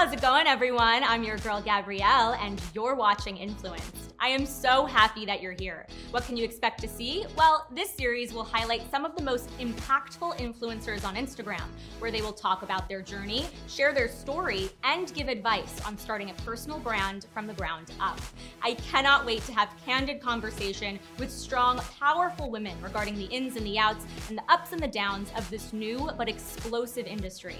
How's it going, everyone? I'm your girl, Gabrielle, and you're watching Influenced. I am so happy that you're here. What can you expect to see? Well, this series will highlight some of the most impactful influencers on Instagram, where they will talk about their journey, share their story, and give advice on starting a personal brand from the ground up. I cannot wait to have candid conversation with strong, powerful women regarding the ins and the outs and the ups and the downs of this new but explosive industry.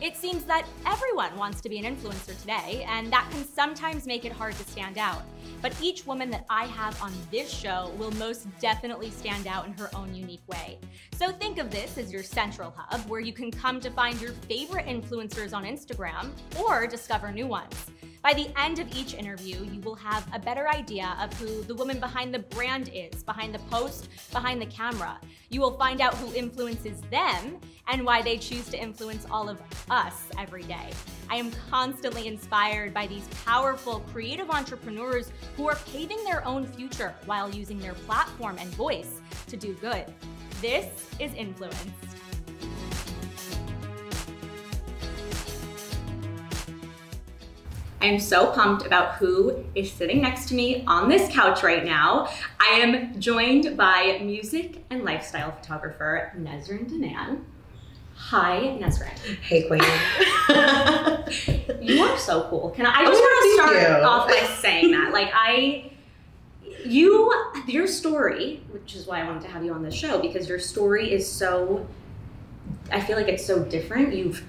It seems that everyone wants to be an influencer today, and that can sometimes make it hard to stand out. But each woman that I have on this show will most definitely stand out in her own unique way. So think of this as your central hub where you can come to find your favorite influencers on Instagram or discover new ones. By the end of each interview, you will have a better idea of who the woman behind the brand is, behind the post, behind the camera. You will find out who influences them and why they choose to influence all of us every day. I am constantly inspired by these powerful, creative entrepreneurs who are paving their own future while using their platform and voice to do good. This is Influenced. I am so pumped about who is sitting next to me on this couch right now. I am joined by music and lifestyle photographer Nesrin Danan. Hi, Nesrin. Hey, Queen. you are so cool. Can I, I just Oh, want to start you. off by saying that. Like, I, you, your story, which is why I wanted to have you on this show, because your story is so, I feel like it's so different. You've,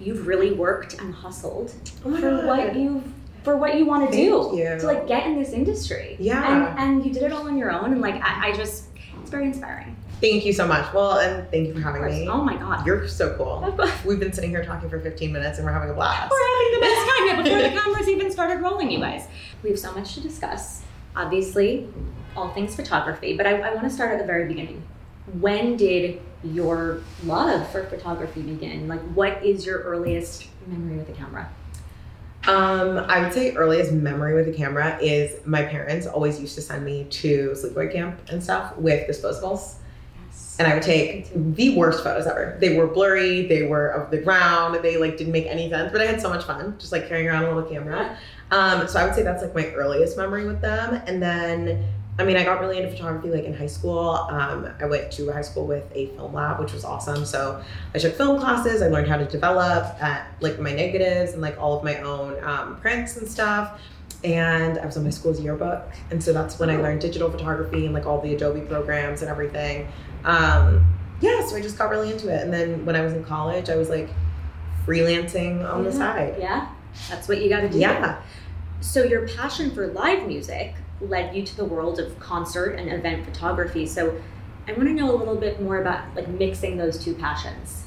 you've really worked and hustled Oh for God. what you've for what you want to do you. to like get in this industry. Yeah. And and you did it all on your own and like I, I just it's very inspiring. Thank you so much. Well, and thank you for having me. Oh my god. You're so cool. We've been sitting here talking for 15 minutes and we're having a blast. We're having the best time yet before the cameras even started rolling, you guys. We have so much to discuss. Obviously, all things photography, but I, I want to start at the very beginning. When did your love for photography begin? Like, what is your earliest memory with the camera? Um, I would say earliest memory with the camera is my parents always used to send me to sleepaway camp and stuff with disposables. Yes. And I would take the worst photos ever. They were blurry, they were of the ground, they like didn't make any sense, but I had so much fun just like carrying around a little camera. Um, so I would say that's like my earliest memory with them. And then, I mean, I got really into photography like in high school. Um, I went to high school with a film lab, which was awesome. So I took film classes. I learned how to develop at like my negatives and like all of my own um, prints and stuff. And I was on my school's yearbook, and so that's when I learned digital photography and like all the Adobe programs and everything. Um, yeah, so I just got really into it. And then when I was in college, I was like freelancing on the side. Yeah, that's what you got to do. Yeah. So your passion for live music led you to the world of concert and event photography. So I want to know a little bit more about like mixing those two passions.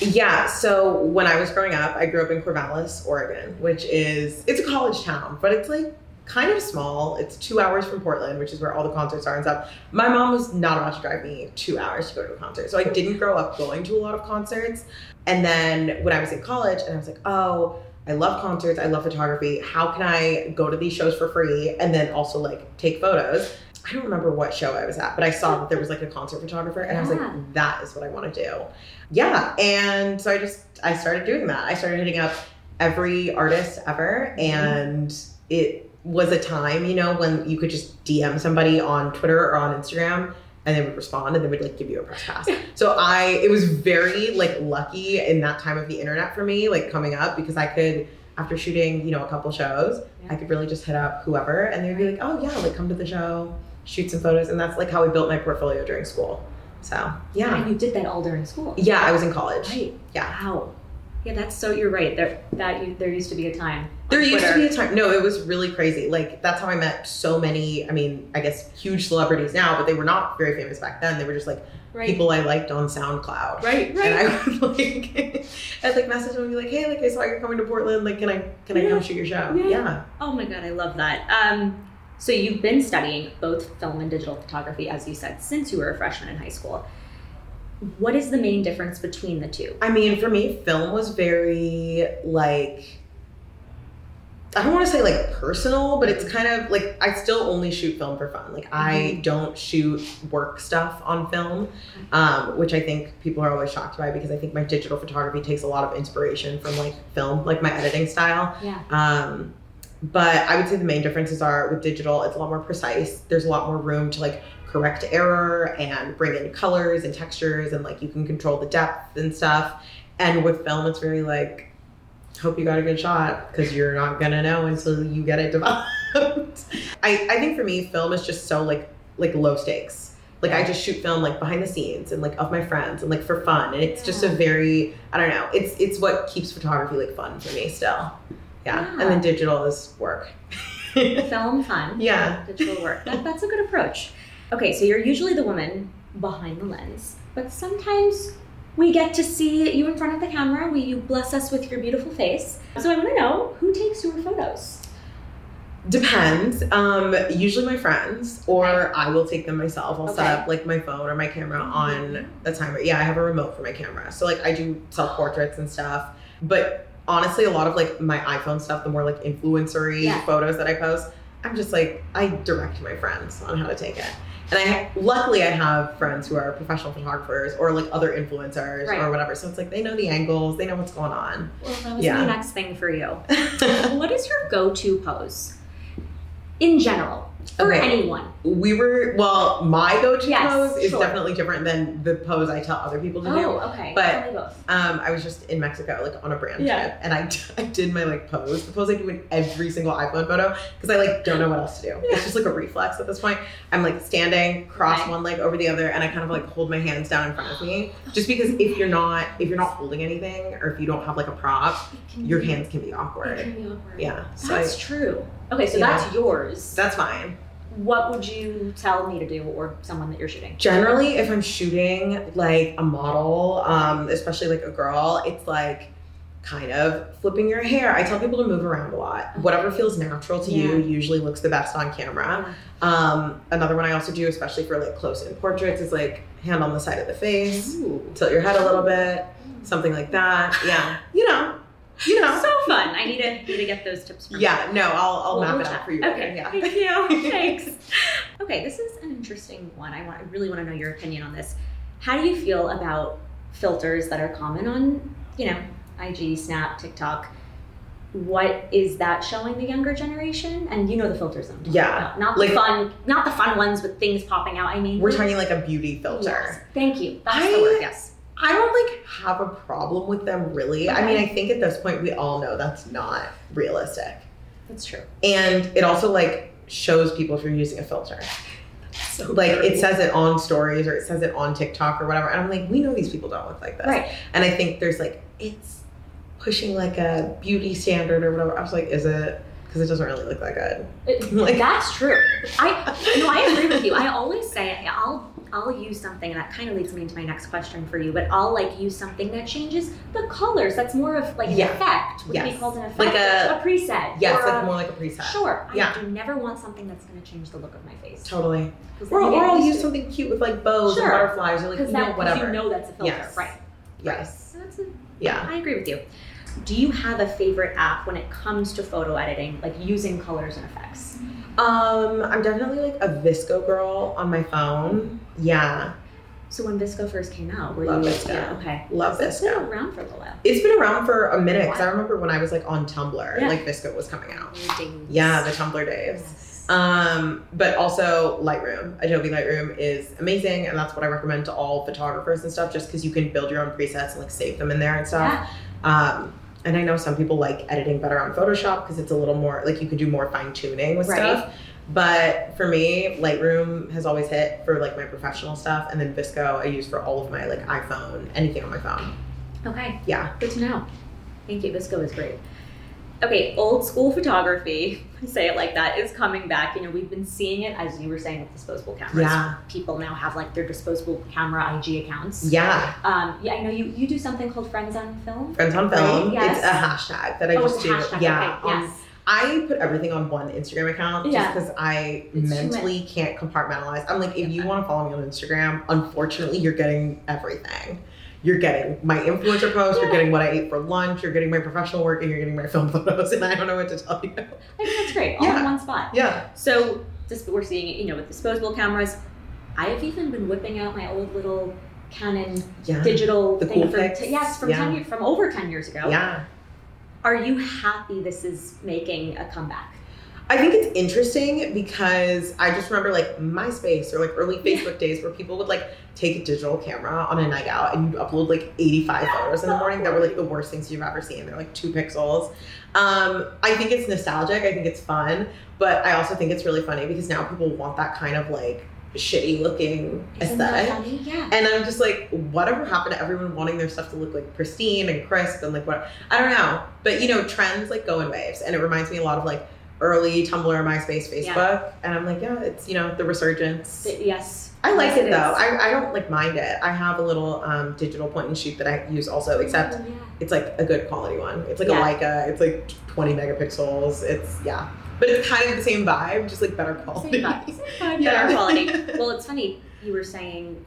Yeah, so when I was growing up, I grew up in Corvallis, Oregon, which is it's a college town, but it's like kind of small. It's two hours from Portland, which is where all the concerts are and stuff. My mom was not about to drive me two hours to go to a concert. So I didn't grow up going to a lot of concerts. And then when I was in college and I was like, oh, I love concerts, I love photography. How can I go to these shows for free and then also like take photos? I don't remember what show I was at, but I saw that there was like a concert photographer and I was like, that is what I want to do. Yeah. And so I just I started doing that. I started hitting up every artist ever and it was a time, you know, when you could just DM somebody on Twitter or on Instagram and they would respond and they would like give you a press pass. So I it was very like lucky in that time of the internet for me, like coming up because I could after shooting, you know, a couple shows, Yeah. I could really just hit up whoever and they'd be like, Oh yeah, like come to the show, shoot some photos. And that's like how I built my portfolio during school. So yeah. And you did that all during school. Yeah, I was in college. Right. Yeah. Wow. Yeah, that's so. You're right. There, that you, there used to be a time. There used to be a time. No, it was really crazy. Like that's how I met so many. I mean, I guess huge celebrities now, but they were not very famous back then. They were just like right. people I liked on SoundCloud. Right. Right. And I would like, I'd like message them and be like, "Hey, like I saw you're coming to Portland. Like, can I can I come shoot your show?" Yeah. Yeah. Oh my god, I love that. Um, so you've been studying both film and digital photography, as you said, since you were a freshman in high school. What is the main difference between the two? I mean, for me, film was very like I don't want to say like personal, but it's kind of like I still only shoot film for fun. Like I Mhm. don't shoot work stuff on film, um, which I think people are always shocked by because I think my digital photography takes a lot of inspiration from like film, like my editing style. Yeah. Um, but I would say the main differences are with digital, it's a lot more precise. There's a lot more room to like correct error and bring in colors and textures and like you can control the depth and stuff. And with film, it's very like, hope you got a good shot because you're not gonna know until you get it developed. I, I think for me, film is just so like like low stakes. Like I just shoot film like behind the scenes and like of my friends and like for fun. And it's just a very I don't know. It's it's what keeps photography like fun for me still. Yeah. And then digital is work. Film fun. Yeah. Digital work. That, that's a good approach. Okay, so you're usually the woman behind the lens, but sometimes we get to see you in front of the camera. We, you bless us with your beautiful face. So I want to know who takes your photos. Depends. Um, usually my friends, or I will take them myself. I'll Okay. set up like my phone or my camera on the timer. Yeah, I have a remote for my camera, so like I do self portraits and stuff. But honestly, a lot of like my iPhone stuff, the more like influencery Yeah. photos that I post, I'm just like I direct my friends on how to take it. And I luckily I have friends who are professional photographers or like other influencers Right. or whatever. So it's like they know the angles, they know what's going on. Well, that was Yeah. my next thing for you. what is your go-to pose in general Okay. anyone? we were well, my go-to Yes, pose is sure. definitely different than the pose I tell other people to do. Oh, okay. But- Tell me both. Um, I was just in Mexico, like on a brand Yeah. trip, and I, I did my like pose, the pose I do in every single iPhone photo, because I like don't know what else to do. It's just like a reflex at this point. I'm like standing, cross Okay. one leg over the other, and I kind of like hold my hands down in front of me, just because if you're not if you're not holding anything or if you don't have like a prop, your hands can be It awkward. can be awkward. Yeah, so I, That's true. Okay, so Yeah. that's yours. that's fine. what would you tell me to do or someone that you're shooting? Generally, if I'm shooting like a model, um, especially like a girl, it's like kind of flipping your hair. I tell people to move around a lot. Whatever feels natural to you usually looks the best on camera. Um, another one I also do, especially for like close in portraits, is like hand on the side of the face, Ooh. tilt your head a little bit, something like that. Yeah, you know, you know. So fun. I need to need to get those tips from you. Yeah, no, I'll I'll We'll- map it out for you. Okay, later, Yeah. thank you. Thanks. Okay, this is an interesting one. I want, I really want to know your opinion on this. How do you feel about filters that are common on, you know, IG, Snap, TikTok? What is that showing the younger generation? And you know the filters I'm talking Yeah, about. Not like- the fun, not the fun ones with things popping out. I mean, We're talking like a beauty filter. Yes. Thank you. That's I- the word. Yes. I don't like have a problem with them really. I mean, I think at this point we all know that's not realistic. That's true. And it also like shows people if you're using a filter. So Like it says it on stories or it says it on TikTok or whatever. And I'm like, we know these people don't look like this. right. And I think there's like it's pushing like a beauty standard or whatever. I was like, is it? Because it doesn't really look that good. It- Like- that's true. I no, I agree with you. I always say I'll I'll use something, and that kind of leads me into my next question for you. But I'll like use something that changes the colors. That's more of like an Yeah. effect. Would it be Yes. called an effect? Like a- preset. Yes, like a- more like a preset. Sure. Yeah. I do never want something that's going to change the look of my face. Totally. Or, or I'll use something cute with like bows Sure. and butterflies or like you because know that 'cause whatever. you know that's a filter, Yes. right? Yes. That's a, Yeah. I agree with you. Do you have a favorite app when it comes to photo editing, like using colors and effects? Um, I'm definitely like a VSCO girl on my phone. Yeah. So when VSCO first came out, were Love you? VSCO. Yeah, okay. Love VSCO. It's been around for a while. It's been around for a minute because I remember when I was like on Tumblr, Yeah. like VSCO was coming out. Yeah, the Tumblr days. Yes. Um, but also Lightroom. Adobe Lightroom is amazing, and that's what I recommend to all photographers and stuff, just because you can build your own presets and like save them in there and stuff. Yeah. Um, and I know some people like editing better on Photoshop because it's a little more like you can do more fine tuning with Right. stuff. But for me, Lightroom has always hit for like my professional stuff, and then VSCO I use for all of my like iPhone, anything on my phone. Okay. Yeah. Good to know. Thank you. VSCO is great. Okay, old school photography, say it like that, is coming back. You know, we've been seeing it as you were saying with disposable cameras. Yeah. People now have like their disposable camera IG accounts. Yeah. Um, yeah, I know you, you do something called Friends on Film. Friends on film. Right, yes. It's a hashtag that I oh, just do. hashtag. Yeah. Okay, um. I put everything on one Instagram account Yeah. just because I It's mentally can't compartmentalize. I'm like, if you want to follow me on Instagram, unfortunately, you're getting everything. You're getting my influencer post, you're getting what I ate for lunch, you're getting my professional work, and you're getting my film photos, and I don't know what to tell you. I think that's great. All Yeah. in one spot. Yeah. So just we're seeing it, you know, with disposable cameras. I have even been whipping out my old little Canon Yeah. digital The thing cool from t- yes from Yeah. ten years, from over ten years ago. Yeah. Are you happy this is making a comeback? I think it's interesting because I just remember like MySpace or like early Facebook days where people would like take a digital camera on a night out and you'd upload like 85 photos in the morning that were like the worst things you've ever seen. They're like two pixels. Um, I think it's nostalgic. I think it's fun, but I also think it's really funny because now people want that kind of like shitty looking Isn't aesthetic. Yeah. And I'm just like, whatever happened to everyone wanting their stuff to look like pristine and crisp and like what? I don't know. But you know, trends like go in waves, and it reminds me a lot of like early Tumblr, MySpace, Facebook. Yeah. And I'm like, yeah, it's you know the resurgence. yes. I like Yes, it though. I, I don't like mind it. I have a little um, digital point and shoot that I use also, except Oh, yeah. it's like a good quality one. It's like Yeah. a Leica. It's like 20 megapixels. It's yeah, but it's kind of the same vibe, just like better quality. Same vibe. Same vibe, Yeah. better quality. Well, it's funny. You were saying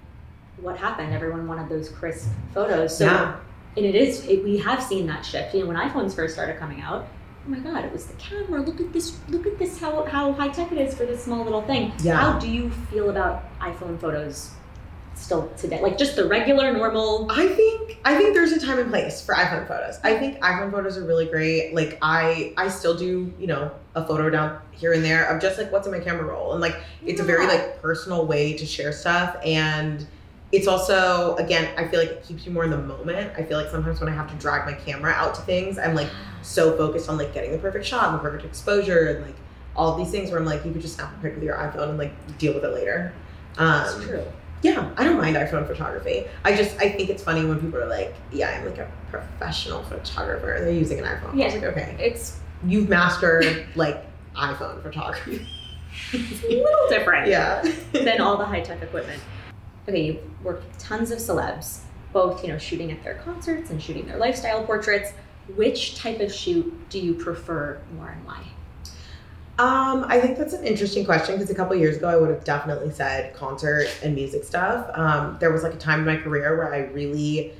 what happened. Everyone wanted those crisp photos. So, yeah. and it is. It, we have seen that shift. You know, when iPhones first started coming out. Oh my God! It was the camera. Look at this. Look at this. How how high tech it is for this small little thing. Yeah. How do you feel about iPhone photos still today? Like just the regular, normal. I think I think there's a time and place for iPhone photos. I think iPhone photos are really great. Like I I still do, you know, a photo down here and there of just like what's in my camera roll. And like it's a very like personal way to share stuff and it's also again, I feel like it keeps you more in the moment. I feel like sometimes when I have to drag my camera out to things, I'm like so focused on like getting the perfect shot and the perfect exposure and like all these things where I'm like you could just snap a pic with your iPhone and like deal with it later. Um, It's true. yeah, I don't mind iPhone photography. I just I think it's funny when people are like, "Yeah, I'm like a professional photographer." They're using an iPhone. Yeah. was like, "Okay, It's you've mastered like iPhone photography." it's a little different. yeah. than all the high tech equipment. Okay, you've worked with tons of celebs, both you know shooting at their concerts and shooting their lifestyle portraits. Which type of shoot do you prefer more and why? Um, I think that's an interesting question because a couple years ago I would have definitely said concert and music stuff. Um, there was like a time in my career where I really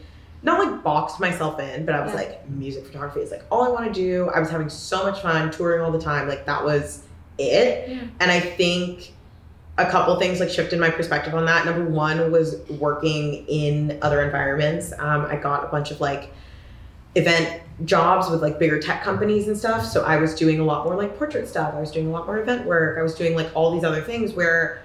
not like boxed myself in, but I was Yeah. like, music photography is like all I want to do. I was having so much fun touring all the time. Like that was it. Yeah. And I think a couple things like shifted my perspective on that. Number one was working in other environments. Um, I got a bunch of like event jobs with like bigger tech companies and stuff. So I was doing a lot more like portrait stuff. I was doing a lot more event work. I was doing like all these other things where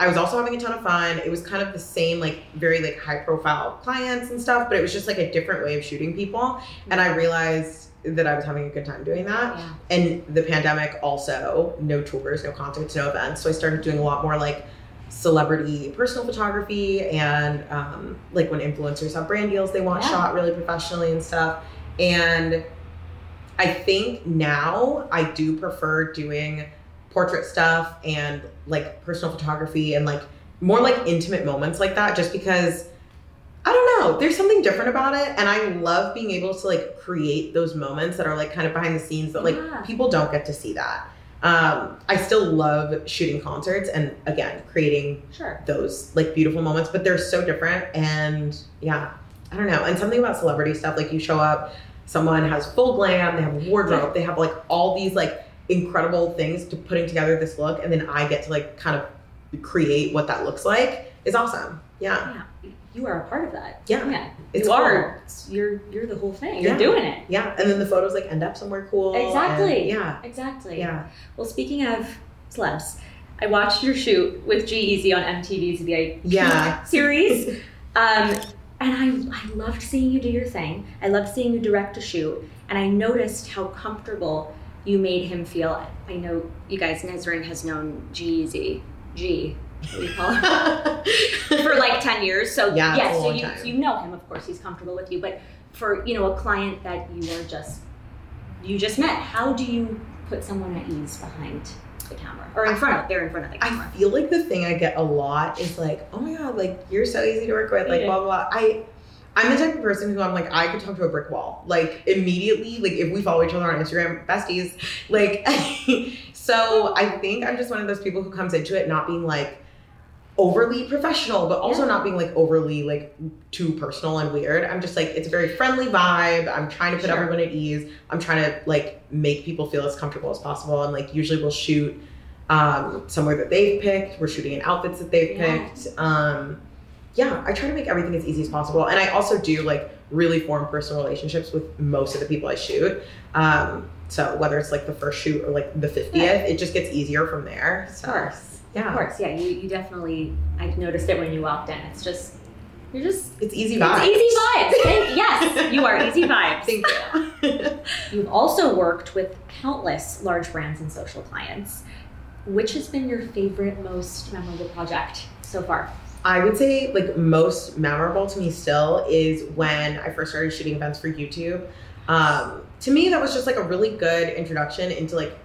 I was also having a ton of fun. It was kind of the same, like very like high profile clients and stuff, but it was just like a different way of shooting people. And I realized that I was having a good time doing that. Yeah. And the pandemic also, no tours, no concerts, no events. So I started doing a lot more like celebrity personal photography and um, like when influencers have brand deals, they want Yeah. shot really professionally and stuff. And I think now I do prefer doing portrait stuff and like personal photography and like more like intimate moments like that just because I don't know, there's something different about it and I love being able to like create those moments that are like kind of behind the scenes that like Yeah. people don't get to see that. Um, I still love shooting concerts and again creating Sure. those like beautiful moments, but they're so different. And yeah, I don't know. And something about celebrity stuff, like you show up, someone has full glam, they have a wardrobe, they have like all these like incredible things to putting together this look, and then I get to like kind of create what that looks like is awesome. Yeah, Yeah. You are a part of that. yeah, Yeah. it's you cool. are. You're you're the whole thing. You're Yeah. doing it. Yeah, and then the photos like end up somewhere cool. Exactly. yeah, Exactly. yeah. Well, speaking of celebs, I watched your shoot with G-Eazy on MTV's VIP Yeah. series. Um, and I, I loved seeing you do your thing. I loved seeing you direct a shoot. And I noticed how comfortable you made him feel. I know you guys, Nesrin has known G-Eazy, G, what do you call him? for like 10 years. So, Yeah, yes, so you, time. you know him, of course, he's comfortable with you. But for, you know, a client that you are just, you just met, how do you put someone at ease behind the camera? Or in front of, they're in front of the I feel like the thing I get a lot is like, oh my god, like you're so easy to work with, like Yeah. blah blah. blah. I I'm the type of person who I'm like I could talk to a brick wall, like immediately. Like if we follow each other on Instagram, besties. Like, so I think I'm just one of those people who comes into it not being like overly professional, but also Yeah. not being like overly like too personal and weird. I'm just like it's a very friendly vibe. I'm trying to put Sure. everyone at ease. I'm trying to like make people feel as comfortable as possible. And like usually we'll shoot um, somewhere that they've picked. We're shooting in outfits that they've Yeah. picked. Um, yeah, I try to make everything as easy as possible. And I also do like really form personal relationships with most of the people I shoot. Um, so whether it's like the first shoot or like the 50th, Yeah. it just gets easier from there. So, Of course. Yeah. Of course. Yeah. You, you definitely, I noticed it when you walked in. It's just, you're just, It's easy it's vibes. easy vibes. Thank- yes, you are easy vibes. Thank you. You've also worked with countless large brands and social clients. Which has been your favorite, most memorable project so far? I would say like most memorable to me still is when I first started shooting events for YouTube. Um, to me, that was just like a really good introduction into like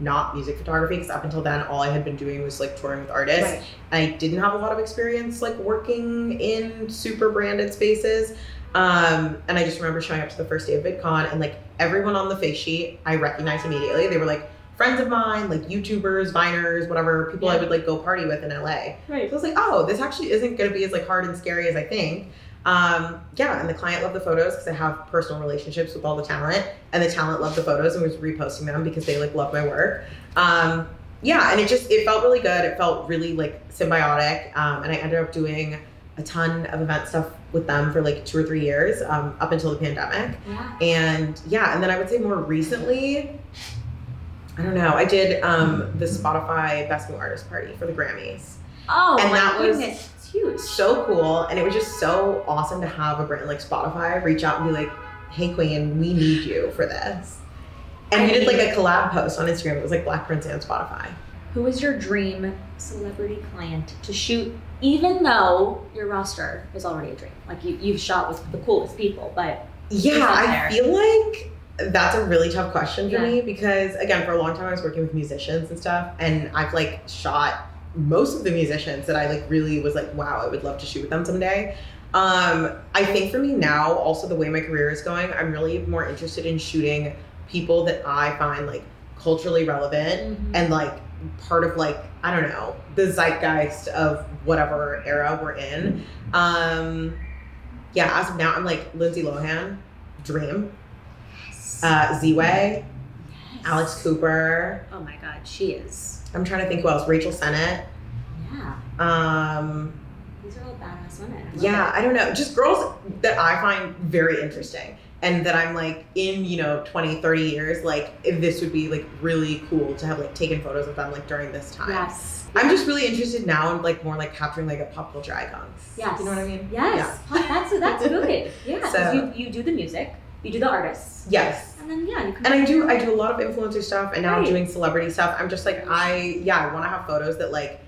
not music photography because up until then, all I had been doing was like touring with artists. I didn't have a lot of experience like working in super branded spaces. Um, and I just remember showing up to the first day of VidCon and like everyone on the face sheet I recognized immediately. They were like friends of mine, like YouTubers, Viners, whatever, people I would like go party with in LA. Right. So I was like, oh, this actually isn't going to be as like hard and scary as I think. Um, yeah, and the client loved the photos because I have personal relationships with all the talent, and the talent loved the photos and was reposting them because they like love my work. Um, yeah, and it just it felt really good. It felt really like symbiotic, um, and I ended up doing a ton of event stuff with them for like two or three years um, up until the pandemic. Yeah. And yeah, and then I would say more recently, I don't know, I did um, the Spotify Best New Artist Party for the Grammys Oh And my that was goodness, it's huge. so cool and it was just so awesome to have a brand like spotify reach out and be like hey queen we need you for this and I we did like a collab post on instagram it was like Blackprints and spotify Who is your dream celebrity client to shoot, even though your roster is already a dream? Like you, you've shot with the coolest people, but yeah i feel like that's a really tough question for Yeah. me because again for a long time i was working with musicians and stuff and i've like shot most of the musicians that i like really was like wow i would love to shoot with them someday um i think for me now also the way my career is going i'm really more interested in shooting people that i find like culturally relevant and like part of like I don't know the zeitgeist of whatever era we're in. Um, yeah, as of now, I'm like Lindsay Lohan, Dream, uh, Z-Way, Yes. Alex Cooper. Oh my God, she is. I'm trying to think who else. Rachel Sennott. Yeah, Um, these are all badass women. I yeah, it. I don't know. Just girls that I find very interesting. And that I'm like in, you know, 20, 30 years, like this would be like really cool to have like taken photos of them like during this time. Yes. I'm just really interested now in like more like capturing like a pop culture icons. Yes. You know what I mean? Yes. That's that's good. Yeah. So- you, you do the music, you do the artists, Yes. and then yeah, you can. And I do I do a lot of influencer stuff and now I'm doing celebrity stuff. I'm just like I yeah, I want to have photos that like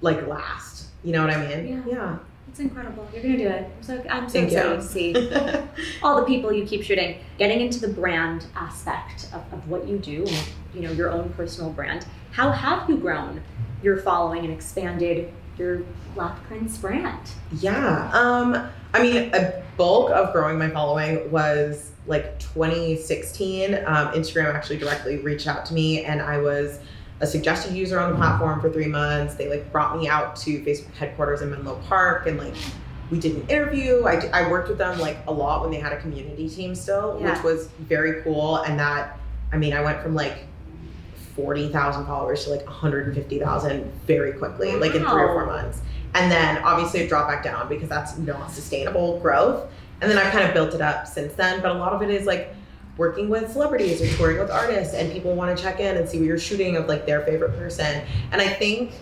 like last. You know what I mean? Yeah. yeah. It's incredible. You're gonna do it. I'm so I'm so Thank you. excited to see all the people you keep shooting. Getting into the brand aspect of, of what you do, and you know your own personal brand. How have you grown your following and expanded your Blackprints brand? Yeah. Um, I mean, a bulk of growing my following was like 2016. Um, Instagram actually directly reached out to me, and I was a suggested user on the platform for three months. They like brought me out to Facebook headquarters in Menlo Park, and like we did an interview. I, I worked with them like a lot when they had a community team still, Yeah. which was very cool. And that, I mean, I went from like 40,000 followers to like 150,000 very quickly, like in three or four months. And then obviously it dropped back down because that's not sustainable growth. And then I've kind of built it up since then. But a lot of it is like working with celebrities or touring with artists, and people want to check in and see what you're shooting of like their favorite person. And I think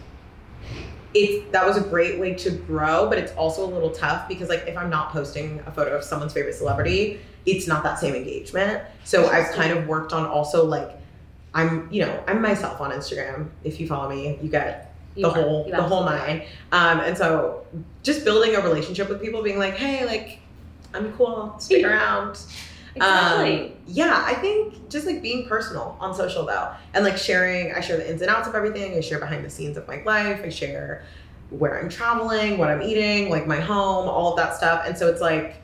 it's that was a great way to grow, but it's also a little tough because like if I'm not posting a photo of someone's favorite celebrity, it's not that same engagement. So I've kind of worked on also like I'm you know I'm myself on Instagram. If you follow me, you get You the are. whole the whole nine. Um, and so just building a relationship with people, being like, hey, like I'm cool, stick Yeah. around. Exactly. Um, yeah, I think just like being personal on social though, and like sharing. I share the ins and outs of everything. I share behind the scenes of my life. I share where I'm traveling, what I'm eating, like my home, all of that stuff. And so it's like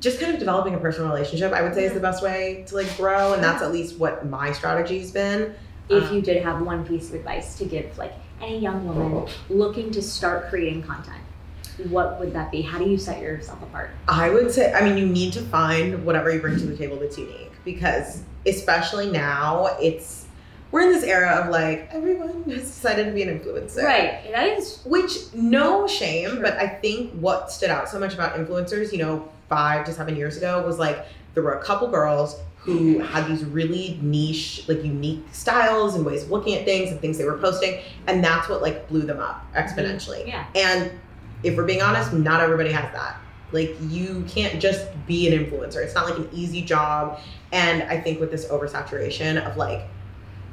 just kind of developing a personal relationship. I would say is the best way to like grow, and that's at least what my strategy's been. if um, you did have one piece of advice to give like any young woman looking to start creating content, what would that be? How do you set yourself apart? I would say, I mean, you need to find whatever you bring to the table that's unique because, especially now, it's we're in this era of like everyone has decided to be an influencer. Right. That is Which, no shame, but I think what stood out so much about influencers, you know, five to seven years ago was like there were a couple girls who had these really niche, like unique styles and ways of looking at things and things they were posting. And that's what like blew them up mm-hmm. exponentially. yeah. And if we're being honest, not everybody has that. Like you can't just be an influencer. It's not like an easy job. And I think with this oversaturation of like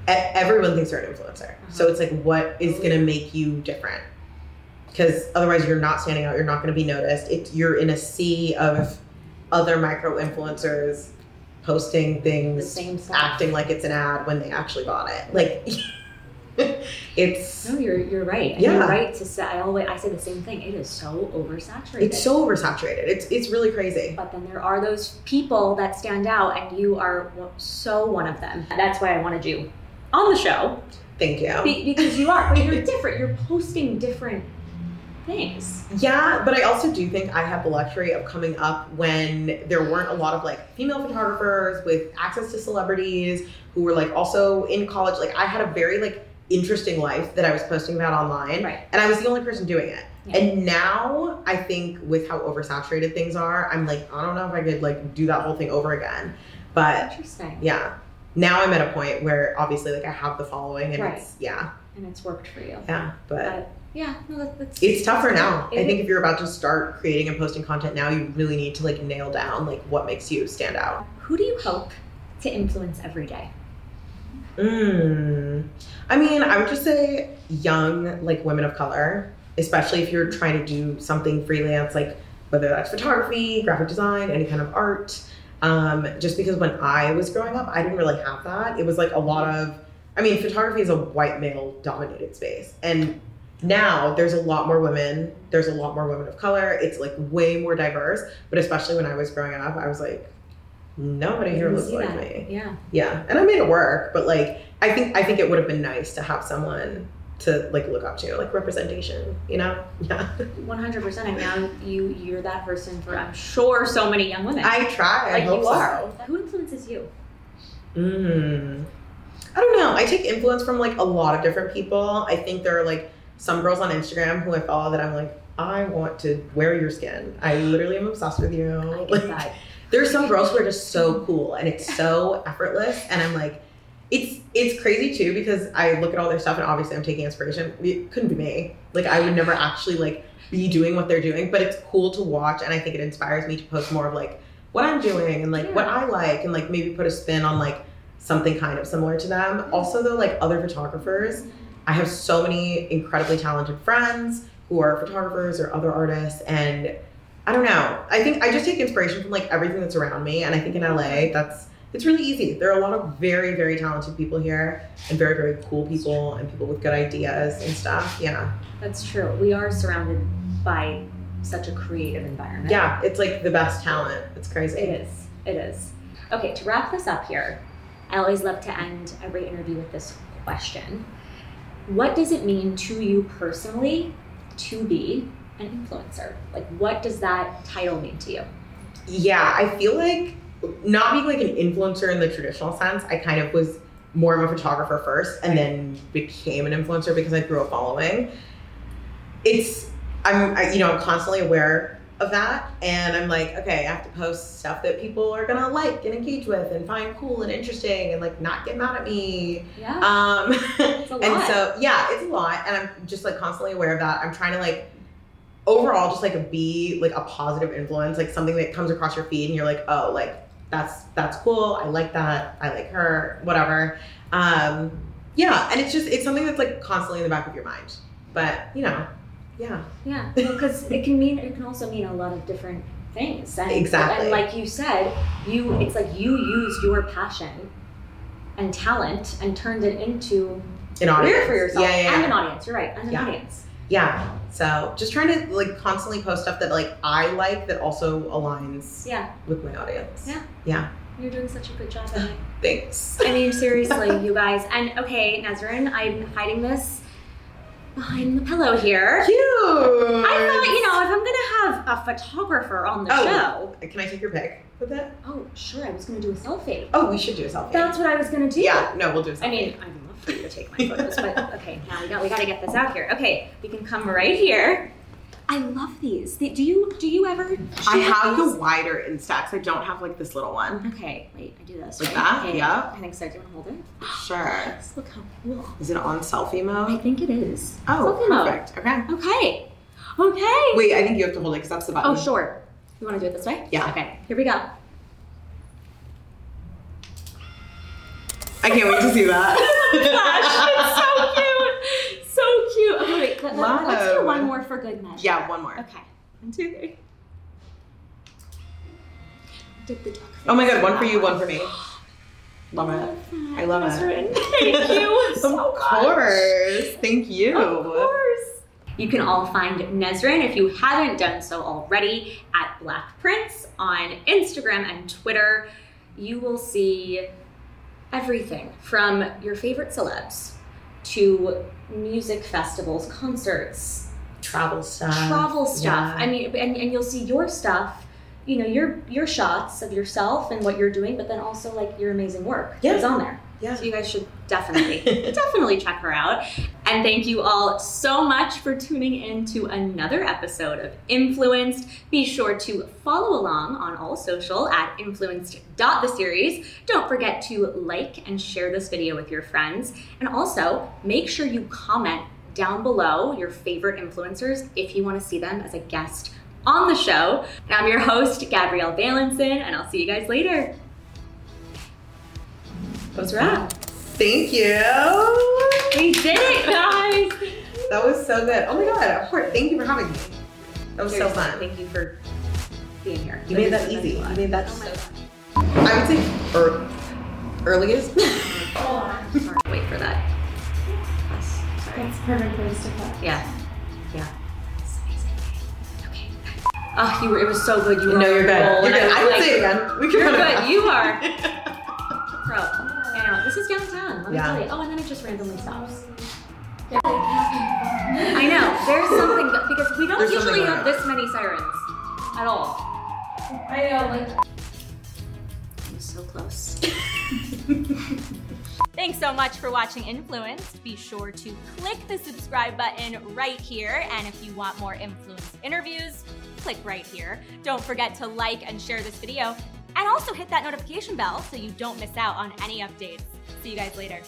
everyone thinks they're an influencer. So uh-huh. it's like what is going to make you different? Because otherwise you're not standing out, you're not going to be noticed. It's you're in a sea of other micro influencers posting things acting like it's an ad when they actually bought it. Like it's No, you're you're right. Yeah. You're right to say I always I say the same thing. It is so oversaturated. it's so oversaturated. It's it's really crazy. but then there are those people that stand out and you are so one of them that's why i wanted you on the show Thank you. be- because you are but you're different you're posting different things Yeah, but I also do think I have the luxury of coming up when there weren't a lot of like female photographers with access to celebrities who were like also in college. Like I had a very like interesting life that I was posting about online. right And I was the only person doing it. Yeah. And now I think with how oversaturated things are, I'm like, I don't know if I could like do that whole thing over again. But interesting yeah. Now I'm at a point where obviously like I have the following and Right. it's yeah, and it's worked for you yeah. But but yeah no that, that's it's tougher now. I think if you're about to start creating and posting content now, you really need to like nail down like what makes you stand out. who do you hope to influence every day Mm. I mean, I would just say young like women of color, especially if you're trying to do something freelance, like whether that's photography, graphic design, any kind of art. Um, just because when I was growing up, I didn't really have that. It was like a lot of, I mean, photography is a white male dominated space. And now there's a lot more women, there's a lot more women of color. It's like way more diverse. But especially when I was growing up, I was like, nobody here looks like that. me. yeah Yeah, and I made it work, but like I think I think it would have been nice to have someone to like look up to, like representation, you know? Yeah. 100% and now you you're that person for i'm sure so many young women I try. I like hope you so. are who influences you Mm. I don't know. I take influence from like a lot of different people. I think there are like some girls on Instagram who I follow that I'm like, I want to wear your skin. I literally am obsessed with you. I Like, that. there's some girls who are just so cool and it's so effortless and i'm like it's it's crazy too because i look at all their stuff and obviously i'm taking inspiration. It couldn't be me. Like i would never actually like be doing what they're doing but it's cool to watch and i think it inspires me to post more of like what i'm doing and like what i like and like maybe put a spin on like something kind of similar to them. Mm-hmm. Also though like other photographers. I have so many incredibly talented friends who are photographers or other artists and I don't know. I think I just take inspiration from like everything that's around me, and I think in LA, that's it's really easy. There are a lot of very, very talented people here, and very, very cool people, and people with good ideas and stuff. Yeah, That's true. We are surrounded by such a creative environment. yeah. It's like the best talent. It's crazy. It is. It is. Okay, to wrap this up here, I always love to end every interview with this question. What does it mean to you personally to be an influencer? Like, what does that title mean to you? Yeah, I feel like not being like an influencer in the traditional sense. I kind of was more of a photographer first, and then became an influencer because I grew a following. It's I'm I, you know I'm constantly aware of that, and I'm like, okay, I have to post stuff that people are gonna like and engage with and find cool and interesting, and like not get mad at me. Yeah. Um, and so yeah, it's a lot, and I'm just like constantly aware of that. I'm trying to like overall just like be like a positive influence, like something that comes across your feed, and you're like, oh, like that's that's cool. I like that. I like her. Whatever. Um, yeah, and it's just it's something that's like constantly in the back of your mind. But you know, yeah, yeah. Because it can mean, it can also mean a lot of different things. And, Exactly. And like you said, you, it's like you used your passion and talent and turned it into an audience for yourself Yeah, yeah, and an audience. You're right, and an Yeah. audience. yeah. So just trying to like constantly post stuff that like I like that also aligns Yeah, with my audience. Yeah. Yeah. you're doing such a good job. Thanks. I mean, seriously, you guys. And okay, Nesrin, I'm hiding this behind the pillow here. Cute. I thought, you know, if I'm gonna have a photographer on the Oh. show. Can I take your pic with it? Oh, sure, I was gonna do a selfie. Oh, we should do a selfie. That's what I was gonna do. yeah. No, we'll do a selfie. I mean, I'd love for you to take my photos, but okay, now we got we got to get this out here. Okay, we can come right here. I love these. They- Do you do you ever? I have these? the wider Instax. I don't have like this little one. Okay, wait, I do this. Like right? that? Okay, Yeah. I think so. Do you want to hold it? Sure. Look how cool. Is it on selfie mode? I think it is. Oh, Selfie mode. perfect. Okay. Okay. Okay. Wait, I think you have to hold it because that's the button. Oh, sure. You want to do it this way? Yeah. Okay. Here we go. I can't wait to see that. Oh gosh, it's so cute. So cute. Okay, wait. Let, let, let's do one more for good measure. Yeah, one more. Okay. One, two, three. Did the duck Oh my god, one for you, one for me. Love it. I love it. Thank you so of much. course. Thank you. Of course. You can all find Nesrin if you haven't done so already at Blackprints on Instagram and Twitter. You will see everything from your favorite celebs to music festivals, concerts, Travel stuff. travel stuff. yeah. I mean, and, and you'll see your stuff, you know, your your shots of yourself and what you're doing, but then also like your amazing work Yeah. is on there. Yeah. So you guys should definitely, definitely check her out. And thank you all so much for tuning in to another episode of Influenced. Be sure to follow along on all social at influenced.theseries. Don't forget to like and share this video with your friends. And also make sure you comment down below your favorite influencers if you want to see them as a guest on the show. And I'm your host, Gabrielle Valenson, and I'll see you guys later. A wrap? Thank you. We did it, guys! That was so good. Oh my god, Heart, thank you for having me. That was so Seriously, fun. Thank you for being here. You made that easy. fun. You made that Oh so- I would say ear- earliest. Wait for that. Yes. Sorry. That's perfect place to put. Yeah. Yeah. It's amazing. Okay. Oh, you were, it was so good. You were no, you're a good. roll, You're and good. was I would like, say again. We can You're run it good. back. You are. Bro. I know. This is downtown. Let me Yeah. tell you. Oh, and then it just randomly stops. I know. There's something because we don't There's usually have on. this many sirens at all. I know, like. I'm so close. Thanks so much for watching Influenced. Be sure to click the subscribe button right here. And if you want more Influenced interviews, click right here. Don't forget to like and share this video. And also hit that notification bell so you don't miss out on any updates. See you guys later.